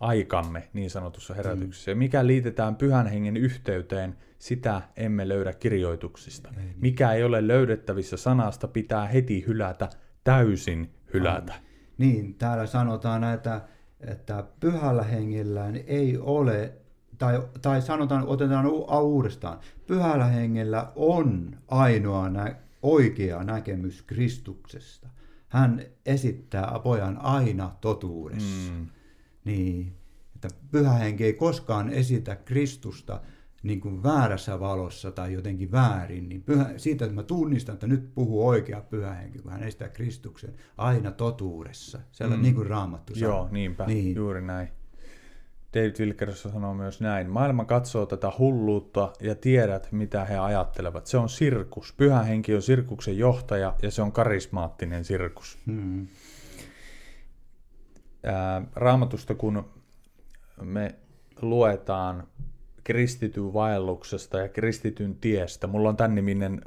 aikamme niin sanotussa herätyksessä, ja mikä liitetään pyhän hengen yhteyteen, sitä emme löydä kirjoituksista. Ei niin. Mikä ei ole löydettävissä sanasta, pitää heti hylätä, täysin hylätä. Niin, täällä sanotaan, että, että pyhällä hengellä ei ole, tai, tai sanotaan, otetaan u- uudestaan, pyhällä hengellä on ainoa nä, oikea näkemys Kristuksesta. Hän esittää pojan aina totuudessa. Mm. Niin, että pyhä henki ei koskaan esitä Kristusta niin kuin väärässä valossa tai jotenkin väärin, niin pyhä, siitä että mä tunnistan, että nyt puhuu oikea pyhä henki, kun hän estää Kristuksen aina totuudessa. Sellainen Mm. mm. niin kuin raamattu sanoo. Joo, niinpä, Niin. juuri näin. David Wilkerson sanoo myös näin. Maailma katsoo tätä hulluutta ja tiedät, mitä he ajattelevat. Se on sirkus. Pyhä henki on sirkuksen johtaja ja se on karismaattinen sirkus. Mm. Ää, raamatusta kun me luetaan kristityn vaelluksesta ja kristityn tiestä. Mulla on tämän niminen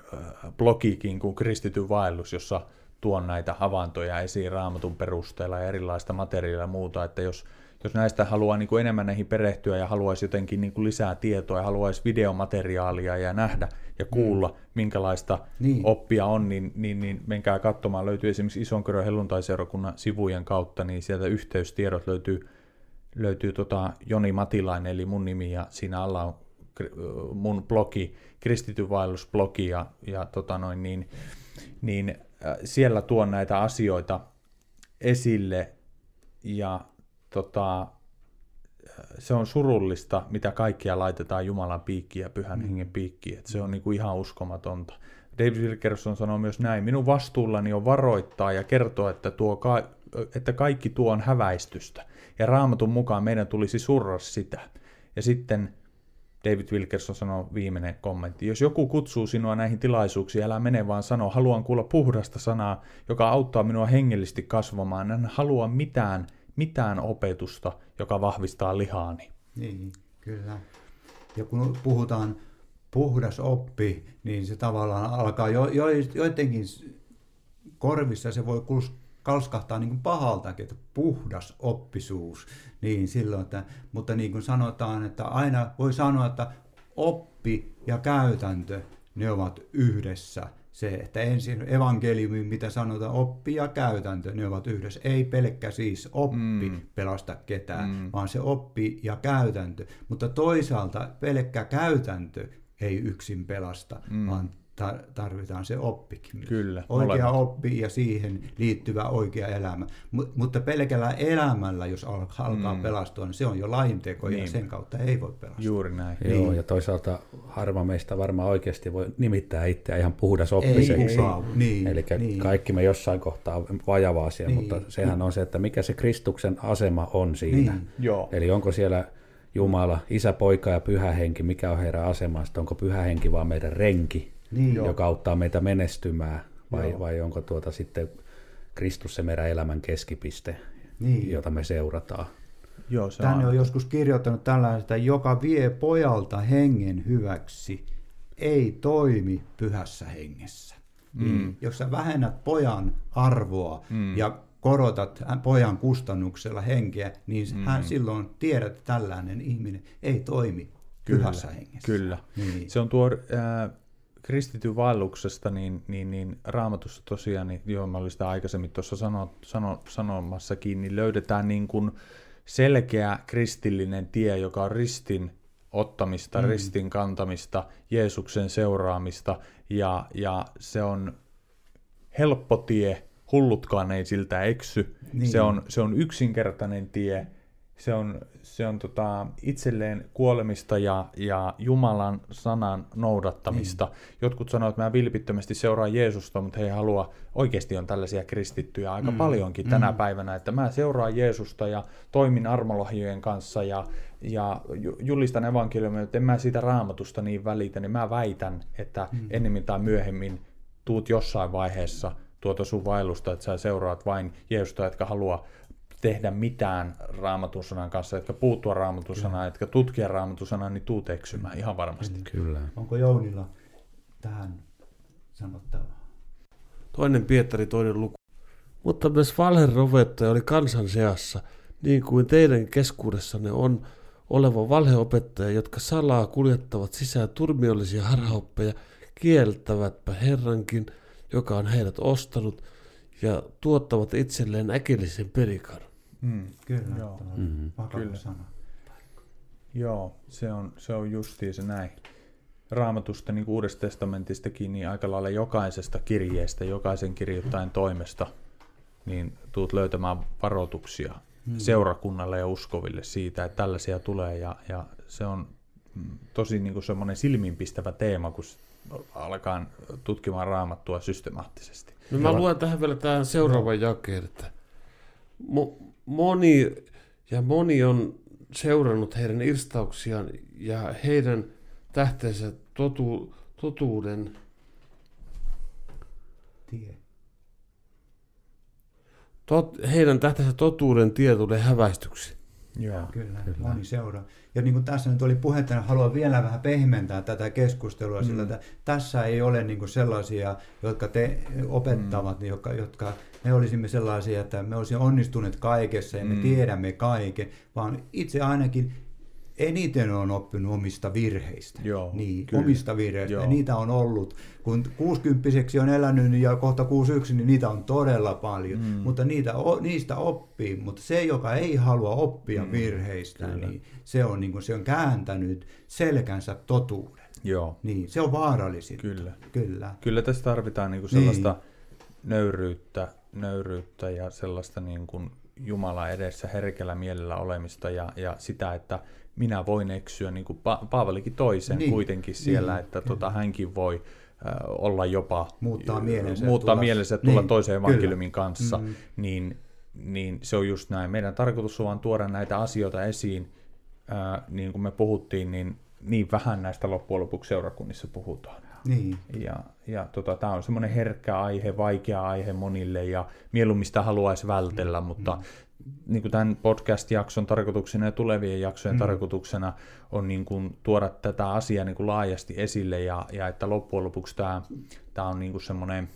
blogikin kuin kristityn vaellus, jossa tuon näitä havaintoja esiin raamatun perusteella ja erilaista materiaalia ja muuta, että jos, jos näistä haluaa niin kuin enemmän näihin perehtyä ja haluaisi jotenkin niin kuin lisää tietoa ja haluaisi videomateriaalia ja nähdä ja kuulla, mm. minkälaista Niin. oppia on, niin, niin, niin menkää katsomaan. Löytyy esimerkiksi Isonkyrön helluntaiseurakunnan sivujen kautta, niin sieltä yhteystiedot löytyy löytyy tota Joni Matilainen, eli mun nimi, ja siinä alla on mun blogi, kristityn vaellusblogi, ja, ja tota noin, niin, niin äh, siellä tuon näitä asioita esille, ja tota, se on surullista, mitä kaikkia laitetaan Jumalan piikkiin ja Pyhän Hengen piikkiin, että se on niinku ihan uskomatonta. David Wilkerson sanoo myös näin, minun vastuullani on varoittaa ja kertoa, että, tuo ka- että kaikki tuo on häväistystä. Ja raamatun mukaan meidän tulisi surra sitä. Ja sitten David Wilkerson sanoo viimeinen kommentti. Jos joku kutsuu sinua näihin tilaisuuksiin, älä mene vaan sano, haluan kuulla puhdasta sanaa, joka auttaa minua hengellisesti kasvamaan. En halua mitään, mitään opetusta, joka vahvistaa lihaani. Niin, kyllä. Ja kun puhutaan puhdas oppi, niin se tavallaan alkaa jo, jo, joidenkin korvissa se voi kalskahtaa niin kuin pahaltakin, että puhdas oppisuus. Niin silloin, että, mutta niin kuin sanotaan, että aina voi sanoa, että oppi ja käytäntö, ne ovat yhdessä. Se, että ensin evankeliumi, mitä sanotaan, oppi ja käytäntö, ne ovat yhdessä. Ei pelkkä siis oppi Mm. pelasta ketään, Mm. vaan se oppi ja käytäntö. Mutta toisaalta pelkkä käytäntö ei yksin pelasta, Mm. vaan tarvitaan se oppikin. myös. Kyllä, Oikea molemmat. oppi ja siihen liittyvä oikea elämä. Mut, mutta pelkällä elämällä, jos al- alkaa Mm. pelastua, niin se on jo lainteko Niin. ja sen kautta ei voi pelastua. Juuri näin. Joo, Niin. ja toisaalta harva meistä varmaan oikeasti voi nimittää itseään ihan puhdas Ei oppiseksi. kukaan. Niin, Eli niin. kaikki me jossain kohtaa on vajavaisia, Niin. mutta sehän on se, että mikä se Kristuksen asema on siinä. Niin. Joo. Eli onko siellä Jumala, isä, poika ja pyhä henki, mikä on heidän asemansa, onko pyhä henki vaan meidän renki, Niin. joka auttaa meitä menestymään, vai, Joo. vai onko tuota sitten Kristus se meidän elämän keskipiste, Niin. jota me seurataan. Joo, se Tänne on. on joskus kirjoittanut tällaista, joka vie pojalta hengen hyväksi, ei toimi pyhässä hengessä. Mm. Jos sä vähennät pojan arvoa mm. ja korotat pojan kustannuksella henkeä, niin mm. hän silloin tiedät, että tällainen ihminen ei toimi pyhässä hengessä. Kyllä. Niin. Se on tuo ää, kristityn vaelluksesta, niin, niin, niin raamatussa tosiaan, niin, joo, mä olin sitä aikaisemmin tuossa sano, sano, sanomassakin, niin löydetään niin kuin selkeä kristillinen tie, joka on ristin ottamista, mm. ristin kantamista, Jeesuksen seuraamista, ja, ja se on helppo tie, hullutkaan ei siltä eksy, Niin. se, on, se on yksinkertainen tie, se on, se on tota, itselleen kuolemista ja, ja Jumalan sanan noudattamista. Niin. Jotkut sanoo, että mä vilpittömästi seuraan Jeesusta, mutta he ei halua, oikeasti on tällaisia kristittyjä aika mm. paljonkin tänä mm. päivänä, että mä seuraan Jeesusta ja toimin armolahjojen kanssa ja, ja ju- julistan evankeliumia, että en mä siitä raamatusta niin välitä, niin mä väitän, että mm. ennemmin tai myöhemmin tuut jossain vaiheessa tuota sun vaellusta, että sä seuraat vain Jeesusta, etkä halua tehdä mitään raamatun sanan kanssa, etkä puuttua raamatun sanaan, etkä tutkia raamatun sanaa, niin tuut eksymään ihan varmasti. Kyllä. Onko Jounilla tähän sanottavaa? Toinen Pietari, toinen luku. Mutta myös valherovettaja oli kansan seassa, niin kuin teidän keskuudessanne on oleva valheopettaja, jotka salaa kuljettavat sisään turmiollisia harhaoppeja, kieltävätpä Herrankin, joka on heidät ostanut, ja tuottavat itselleen äkillisen perikan. Mm. Kyllä, Joo. Mhm. vakava Kyllä. sana. Joo, se on, se on justiin se näin. Raamatusta, niin kuin Uudesta testamentistakin, niin aika lailla jokaisesta kirjeestä, jokaisen kirjoittajan toimesta, niin tuut löytämään varoituksia hmm. seurakunnalle ja uskoville siitä, että tällaisia tulee. Ja, ja se on mm, tosi niin kuin semmoinen silmiinpistävä teema, kun alkaa tutkimaan raamattua systemaattisesti. No mä luen tähän vielä tähän seuraavan jakeen, että moni ja moni on seurannut heidän irstauksiaan ja heidän tähteensä totu, totuuden Tie. tot, heidän tähteensä totuuden tie tulee häväistyksi. Joo. Kyllä, Kyllä. moni seuraa. Ja niin kuin tässä nyt oli puhetta, niin haluan vielä vähän pehmentää tätä keskustelua, mm. sillä että tässä ei ole niin kuin sellaisia, jotka te opettavat, mm. jotka, jotka me olisimme sellaisia, että me olisimme onnistuneet kaikessa ja me mm. tiedämme kaiken, vaan itse ainakin eniten on oppinut omista virheistä. Joo, niin, kyllä. omista virheistä. Joo. Ja niitä on ollut. Kun 60 on elänyt ja kohta 61, niin niitä on todella paljon. Mm. Mutta niitä, niistä oppii. Mutta se, joka ei halua oppia mm. virheistä, kyllä. niin se on, niin kuin, se on kääntänyt selkänsä totuuden. Joo. Niin, se on vaarallisinta. Kyllä. Kyllä. Kyllä tässä tarvitaan niin kuin sellaista niin. nöyryyttä, nöyryyttä ja sellaista niin kuin Jumala edessä herkällä mielellä olemista ja, ja sitä, että minä voin eksyä, niin kuin pa- Paavalikin toisen niin, kuitenkin siellä, niin, että tota, hänkin voi olla jopa muuttaa mielensä, muuttaa tulla, mielensä tulla niin, toiseen evankeliumin kanssa, mm. niin, niin se on just näin. Meidän tarkoitus on tuoda näitä asioita esiin, äh, niin kuin me puhuttiin, niin niin vähän näistä loppujen lopuksi seurakunnissa puhutaan. Niin. Ja, ja tota, tämä on semmoinen herkkä aihe, vaikea aihe monille ja mieluummin sitä haluaisi vältellä, mm. mutta niin kuin tämän podcast-jakson tarkoituksena ja tulevien jaksojen mm. tarkoituksena on niin kuin tuoda tätä asiaa niin kuin laajasti esille ja, ja että loppujen lopuksi tämä, tämä on niin kuin semmoinen,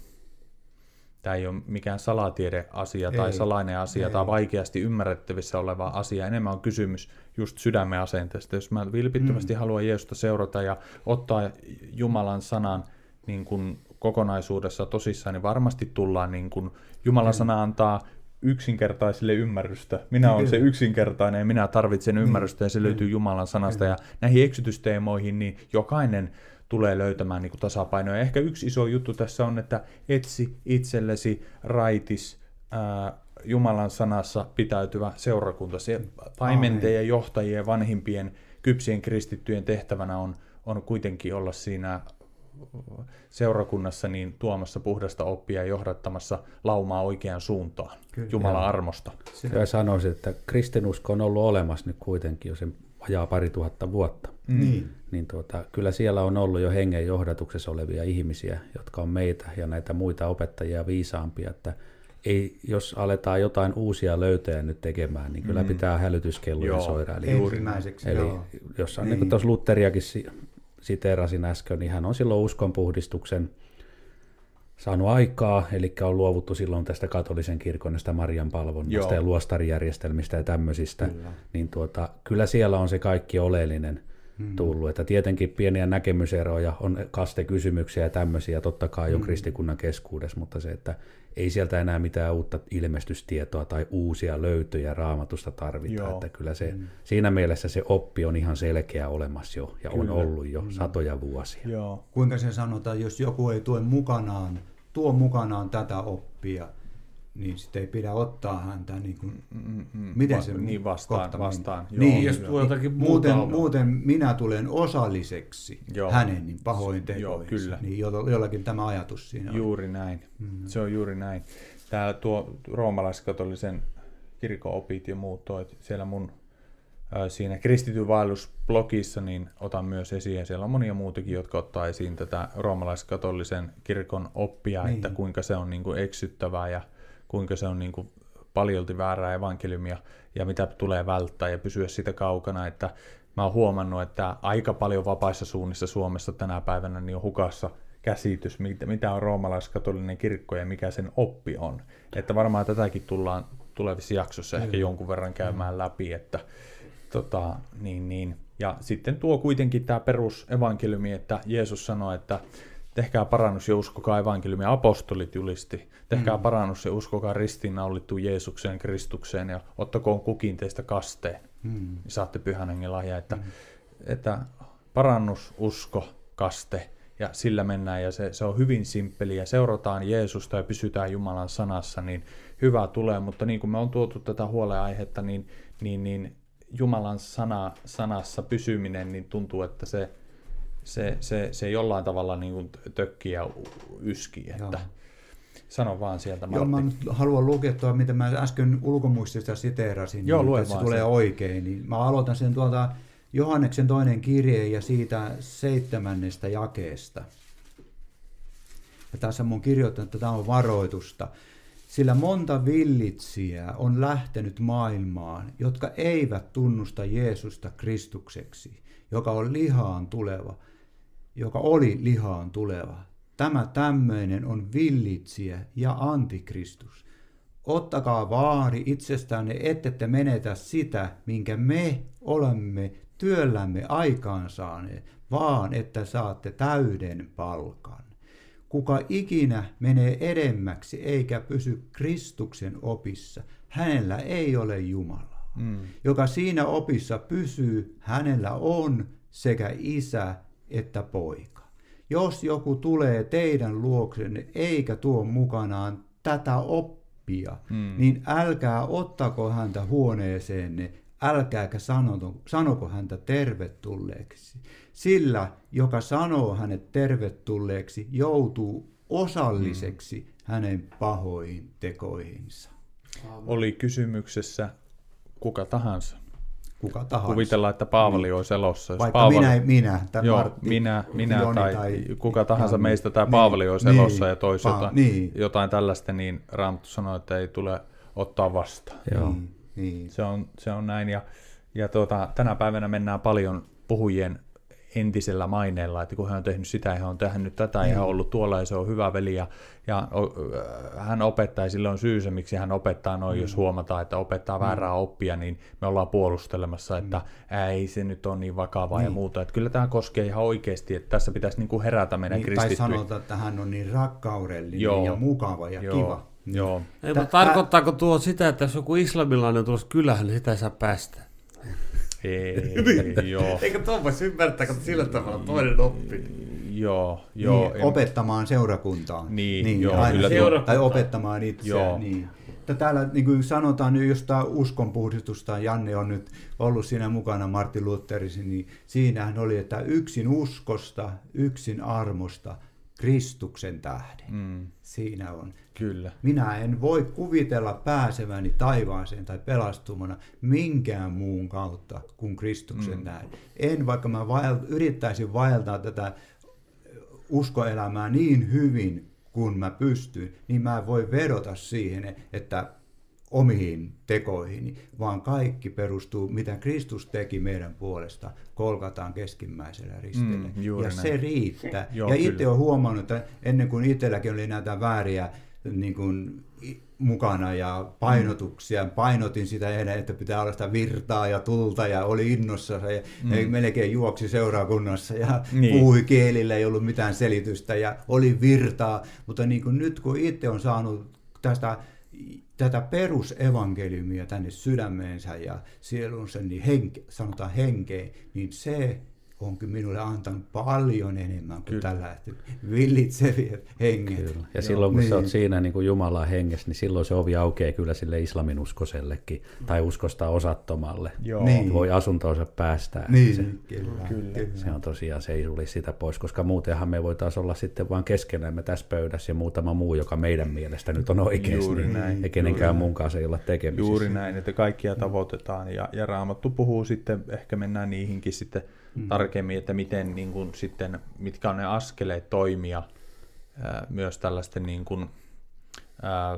tämä ei ole mikään salatiedeasia ei, tai salainen asia ei. tai vaikeasti ymmärrettävissä oleva asia. Enemmän on kysymys just sydämen asenteesta. Jos mä vilpittömästi mm. haluan Jeesusta seurata ja ottaa Jumalan sanan niin kuin kokonaisuudessa tosissaan, niin varmasti tullaan niin kuin Jumalan mm. sana antaa yksinkertaisille ymmärrystä. Minä olen se yksinkertainen ja minä tarvitsen niin. ymmärrystä ja se löytyy Jumalan sanasta. Ja näihin eksytysteemoihin niin jokainen tulee löytämään niin tasapainoa. Ja ehkä yksi iso juttu tässä on, että etsi itsellesi raitis ää, Jumalan sanassa pitäytyvä seurakunta. Se paimenteen ja johtajien vanhimpien kypsien kristittyjen tehtävänä on, on kuitenkin olla siinä seurakunnassa niin tuomassa puhdasta oppia ja johdattamassa laumaa oikeaan suuntaan Kyllä. Jumalan armosta. Kyllä sanoisin, että kristinusko on ollut olemassa nyt kuitenkin jo sen vajaa pari tuhatta vuotta. Mm. Niin. niin tuota, kyllä siellä on ollut jo hengen johdatuksessa olevia ihmisiä, jotka on meitä ja näitä muita opettajia viisaampia, että ei, jos aletaan jotain uusia löytöjä nyt tekemään, niin kyllä mm. pitää hälytyskelloja soida. Eli, Ensimmäiseksi, eli joo. jos on, niin. niin kuin tuossa Lutteriakin siteerasin äsken, niin hän on silloin uskonpuhdistuksen saanut aikaa, eli on luovuttu silloin tästä katolisen kirkon näistä Marian palvonnasta Joo. ja luostarijärjestelmistä ja tämmöisistä, kyllä. niin tuota, kyllä siellä on se kaikki oleellinen. Tullut. Että tietenkin pieniä näkemyseroja, on kastekysymyksiä ja tämmöisiä totta kai on hmm. kristikunnan keskuudessa, mutta se, että ei sieltä enää mitään uutta ilmestystietoa tai uusia löytöjä raamatusta tarvita. Joo. Että kyllä se, mm. siinä mielessä se oppi on ihan selkeä olemassa jo ja kyllä. on ollut jo mm. satoja vuosia. Joo. Kuinka se sanotaan, jos joku ei tuo mukanaan, tuo mukanaan tätä oppia, niin sitten ei pidä ottaa häntä niin kuin, mm, mm, miten se niin vastaan, vastaan. Joo, niin, jos tuo jotakin muuten, muuten minä tulen osalliseksi joo. hänen niin pahointekoihinsa. Joo, kyllä. Niin jollakin tämä ajatus siinä Juuri on. näin. Mm. Se on juuri näin. Täällä tuo roomalaiskatolisen kirkon opit ja muut, toi, siellä mun siinä kristityn vaellusblogissa niin otan myös esiin, ja siellä on monia muutakin, jotka ottaa esiin tätä roomalaiskatolisen kirkon oppia, niin. että kuinka se on niin kuin eksyttävää ja kuinka se on niin kuin paljolti väärää evankeliumia ja mitä tulee välttää ja pysyä sitä kaukana, että mä oon huomannut, että aika paljon vapaissa suunnissa Suomessa tänä päivänä niin on hukassa käsitys, mitä on roomalaiskatolinen kirkko ja mikä sen oppi on. Että varmaan tätäkin tullaan tulevissa jaksossa ehkä jonkun verran käymään läpi, että tota, niin, niin. Ja sitten tuo kuitenkin tämä perusevankeliumi, että Jeesus sanoi, että tehkää parannus ja uskokaa evankeliumi. Apostolit julisti. Tehkää mm. parannus ja uskokaa ristiinnaulittuun Jeesukseen, Kristukseen ja ottakoon kukin teistä kasteen. Mm. Niin saatte pyhän hengen lahja. Että, mm. että parannus, usko, kaste ja sillä mennään ja se, se on hyvin simppeli ja seurataan Jeesusta ja pysytään Jumalan sanassa, niin hyvä tulee, mutta niin kuin me on tuotu tätä huoleaihetta, niin, niin, niin Jumalan sana, sanassa pysyminen, niin tuntuu, että se, se, se, se jollain tavalla niin kuin tökkii ja yskii. Että, Sano vaan sieltä, Martti. Joo, mä haluan lukea tuo, mitä mä äsken ulkomuistista siteerasin, Joo, niin, että se tulee se. oikein. Niin mä aloitan sen tuolta Johanneksen toinen kirje ja siitä seitsemännestä jakeesta. Ja tässä mun kirjoittanut, että tämä on varoitusta. Sillä monta villitsijää on lähtenyt maailmaan, jotka eivät tunnusta Jeesusta Kristukseksi, joka on lihaan tuleva, joka oli lihaan tuleva. Tämä tämmöinen on villitsijä ja antikristus. Ottakaa vaari itsestänne, ettette menetä sitä, minkä me olemme työllämme aikaansaaneet, vaan että saatte täyden palkan. Kuka ikinä menee edemmäksi eikä pysy Kristuksen opissa, hänellä ei ole Jumalaa. Mm. Joka siinä opissa pysyy, hänellä on sekä isä että poika. Jos joku tulee teidän luoksenne eikä tuo mukanaan tätä oppia, Mm. niin älkää ottako häntä huoneeseenne, älkääkä sanoko, sanoko häntä tervetulleeksi. Sillä, joka sanoo hänet tervetulleeksi, joutuu osalliseksi hänen pahoihin tekoihinsa. Oli kysymyksessä kuka tahansa. Kuka tahansa. Kuvitellaan, että Paavali olisi elossa. Jos Vaikka Paavali... minä, minä tai Joo, Martti, minä, minä Joni tai, tai kuka tahansa Janne. meistä tai Niin, Paavali olisi niin, elossa ja toisi Pa- jotain, niin. jotain tällaista, niin Raamattu sanoi, että ei tule ottaa vastaan. Joo. Niin, niin. Se on, se on näin. Ja, ja tuota, tänä päivänä mennään paljon puhujien entisellä maineella, että kun hän on tehnyt sitä ja hän on tehnyt tätä ja hän on ollut tuolla ja se on hyvä veli ja, ja o, äh, hän opettaa ja sillä on syysä, miksi hän opettaa noin, jos huomataan, että opettaa väärää oppia, niin me ollaan puolustelemassa, että ei se nyt ole niin vakavaa ja Niin. muuta. Että kyllä tämä koskee ihan oikeasti, että tässä pitäisi niinku herätä meidän Niin, tai kristittyjä. sanotaan, että hän on niin rakkaudellinen Joo. ja mukava ja Joo, kiva. Joo, Ei, mutta tarkoittaako tuo sitä, että jos joku islamilainen on tulossa kylähän, niin sitä ei saa päästä? Ei, joo, Eikö tuo voisi ymmärtää, kun sillä tavalla toinen oppii? joo, joo. niin, opettamaan seurakuntaan. Niin, joo, aina kyllä se- tuo- Tai opettamaan itseään. Joo. Niin. Täällä niin kuin sanotaan nyt jostain uskonpuhdistusta, Janne on nyt ollut siinä mukana Martin Lutherisi, niin siinähän oli, että yksin uskosta, yksin armosta, Kristuksen tähden. Mm, Siinä on. kyllä. Minä en voi kuvitella pääseväni taivaaseen tai pelastumana minkään muun kautta kuin Kristuksen mm. näin. En, vaikka mä vael, yrittäisin vaeltaa tätä uskoelämää niin hyvin kuin mä pystyn, niin mä voi vedota siihen, että omiin tekoihin, vaan kaikki perustuu, mitä Kristus teki meidän puolesta, kolkataan keskimmäisellä ristillä. Mm, ja näin. se riittää. Joo, ja itse olen huomannut, että ennen kuin itselläkin oli näitä vääriä niin kuin, mukana ja painotuksia, painotin sitä ennen, että pitää olla sitä virtaa ja tulta ja oli innossa ja mm. melkein juoksi seurakunnassa ja niin. puhui kielillä, ei ollut mitään selitystä ja oli virtaa, mutta niin kuin nyt kun itse on saanut tästä tätä perusevankeliumia tänne sydämeensä ja sielunsa, niin henke, sanotaan henkeen, niin se onkin minulle antanut paljon enemmän kuin Kyllä. tällaiset villitseviä henget. Kyllä. Ja silloin kun niin. sä oot Niin. siinä niin kuin Jumalan hengessä, niin silloin se ovi aukeaa kyllä sille islamin uskosellekin tai uskosta osattomalle. Joo, Niin. Voi asuntoonsa päästää. Niin, Se, kyllä, Kyllä. kyllä. se on tosiaan, se ei sulisi sitä pois, koska muutenhan me voitaisiin olla sitten vaan keskenämme tässä pöydässä ja muutama muu, joka meidän mielestä nyt on oikeassa. Juuri niin näin, ja kenenkään juuri muun kanssa ei olla tekemisissä. Juuri näin, että kaikkia tavoitetaan ja, ja Raamattu puhuu sitten, ehkä mennään niihinkin sitten mm. tarkemmin, että miten niin kuin, sitten, mitkä on ne askeleet toimia ää, myös tällaisten niin kuin, ää,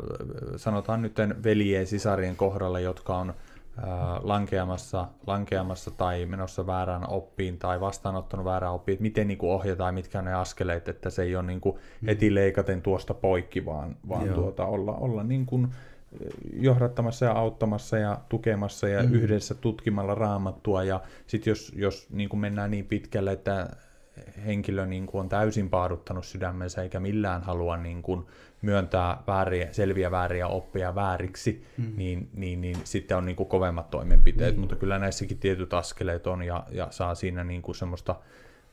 sanotaan nyt veljien sisarien kohdalla, jotka on ää, lankeamassa, lankeamassa tai menossa väärään oppiin tai vastaanottanut väärään oppiin, että miten niin kuin ohjataan, mitkä on ne askeleet, että se ei ole niin kuin heti leikaten tuosta poikki, vaan, vaan Joo. tuota, olla, olla niin kuin johdattamassa ja auttamassa ja tukemassa ja mm. yhdessä tutkimalla raamattua. Ja sitten jos, jos niin kuin mennään niin pitkälle, että henkilö niin kuin on täysin paaduttanut sydämensä eikä millään halua niin kuin myöntää vääriä, selviä vääriä oppia vääriksi, mm. niin, niin, niin sitten on niin kuin kovemmat toimenpiteet. Mm. Mutta kyllä näissäkin tietyt askeleet on ja, ja saa siinä niin kuin semmoista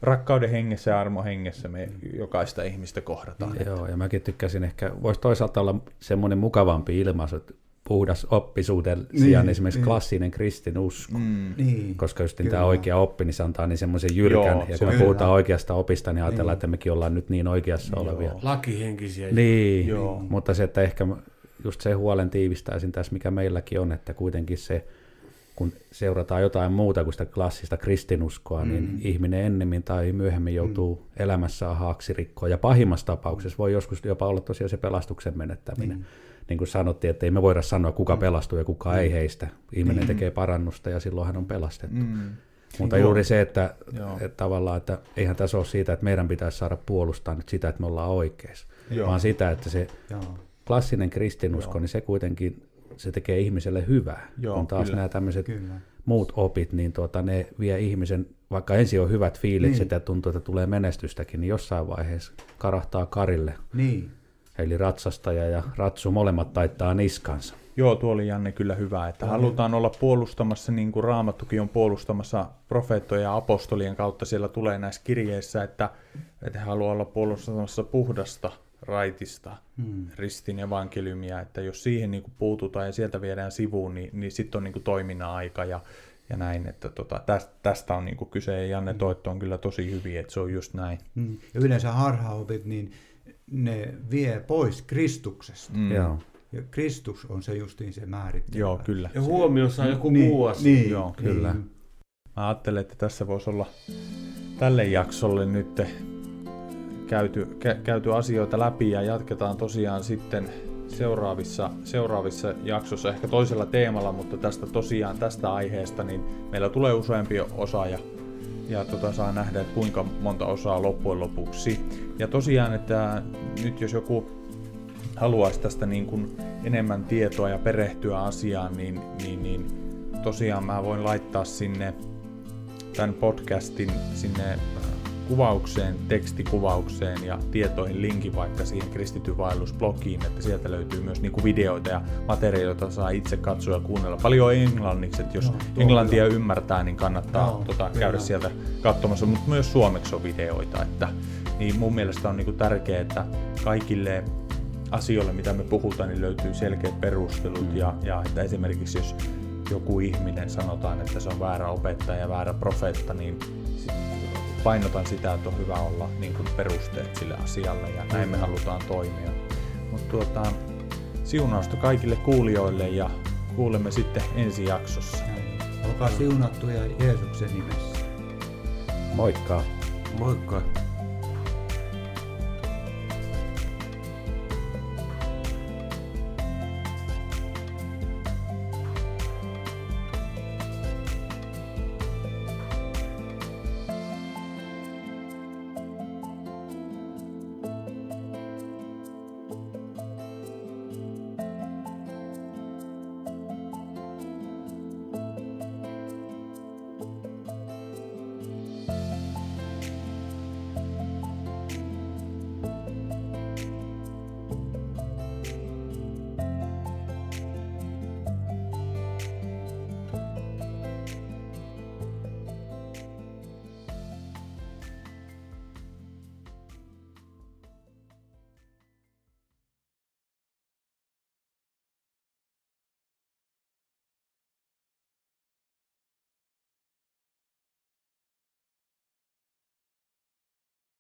rakkauden hengessä ja armo hengessä me jokaista ihmistä kohdataan. Joo, ja mäkin tykkäsin ehkä, voisi toisaalta olla semmoinen mukavampi ilmaisu, että puhdas oppisuuden Niin, sijaan esimerkiksi niin. klassinen kristinusko. Mm. Niin. Koska just Kyllä. tämä oikea oppi, niin se antaa niin semmoisen jyrkän, Joo, ja se kun me puhutaan oikeasta opista, niin ajatellaan, Niin. että mekin ollaan nyt niin oikeassa Joo. olevia. Lakihenkisiä. Niin, Joo. mutta se, että ehkä just se huolen tiivistäisin tässä, mikä meilläkin on, että kuitenkin se, kun seurataan jotain muuta kuin sitä klassista kristinuskoa, mm. niin ihminen ennemmin tai myöhemmin joutuu mm. elämässään haaksirikkoon. Ja pahimmassa tapauksessa voi joskus jopa olla tosiaan se pelastuksen menettäminen. Niin, niin kuin sanottiin, että ei me voida sanoa, kuka pelastuu ja kuka ei heistä. Ihminen tekee parannusta ja silloin hän on pelastettu. Mm. Mutta juuri se, että, Joo. että tavallaan, että eihän tässä ole siitä, että meidän pitäisi saada puolustaa nyt sitä, että me ollaan oikeassa, Joo. vaan sitä, että se Joo. klassinen kristinusko, Joo. niin se kuitenkin se tekee ihmiselle hyvää. Joo, kun taas kyllä. nämä tämmöiset Kyllä. muut opit, niin tuota, ne vie ihmisen, vaikka ensin on hyvät fiilikset Niin. ja tuntuu, että tulee menestystäkin, niin jossain vaiheessa karahtaa karille. Niin. Eli ratsastaja ja ratsu molemmat taittaa niskansa. Joo, tuo oli Janne kyllä hyvä, että halutaan olla puolustamassa, niin kuin Raamattukin on puolustamassa profeettojen ja apostolien kautta, siellä tulee näissä kirjeissä, että, että he haluaa olla puolustamassa puhdasta, raitista, Hmm. ristin evankeliumia, että jos siihen niin kuin puututaan ja sieltä viedään sivuun, niin, niin sitten on niin kuin toiminnan aika ja, ja näin, että tota, tästä, tästä on niin kuin kyse ja Janne toitto on kyllä tosi hyvin, että se on just näin. Mm. Ja yleensä harhaopit, niin ne vie pois Kristuksesta. Mm. Joo. Ja Kristus on se justiin se määrittävä. Joo, kyllä. Ja huomioon saa joku niin, muu asia. Niin, Joo, kyllä. Niin. Mä ajattelen, että tässä voisi olla tälle jaksolle nyt käyty, kä- käyty asioita läpi ja jatketaan tosiaan sitten seuraavissa, seuraavissa jaksossa ehkä toisella teemalla, mutta tästä tosiaan tästä aiheesta niin meillä tulee useampi osa ja, ja tota, saa nähdä, että kuinka monta osaa loppujen lopuksi. Ja tosiaan, että nyt jos joku haluaisi tästä niin kuin enemmän tietoa ja perehtyä asiaan, niin, niin, niin tosiaan mä voin laittaa sinne tämän podcastin sinne kuvaukseen, tekstikuvaukseen ja tietoihin linkin vaikka siihen kristityn vaellusblogiin, että sieltä löytyy myös niinku videoita ja materiaaleja, saa itse katsoa ja kuunnella. Paljon englanniksi, että jos tuo englantia ymmärtää, niin kannattaa Joo, tota, kyllä. käydä sieltä katsomassa, mutta myös suomeksi on videoita, että niin mun mielestä on niinku tärkeää, että kaikille asioille, mitä me puhutaan, niin löytyy selkeät perustelut ja, ja että esimerkiksi jos joku ihminen sanotaan, että se on väärä opettaja ja väärä profeetta, niin painotan sitä, että on hyvä olla niin kuin perusteet sille asialle ja näin me halutaan toimia. Mutta tuota, siunausta kaikille kuulijoille ja kuulemme sitten ensi jaksossa. Olkaa siunattuja Jeesuksen nimessä. Moikka! Moikka.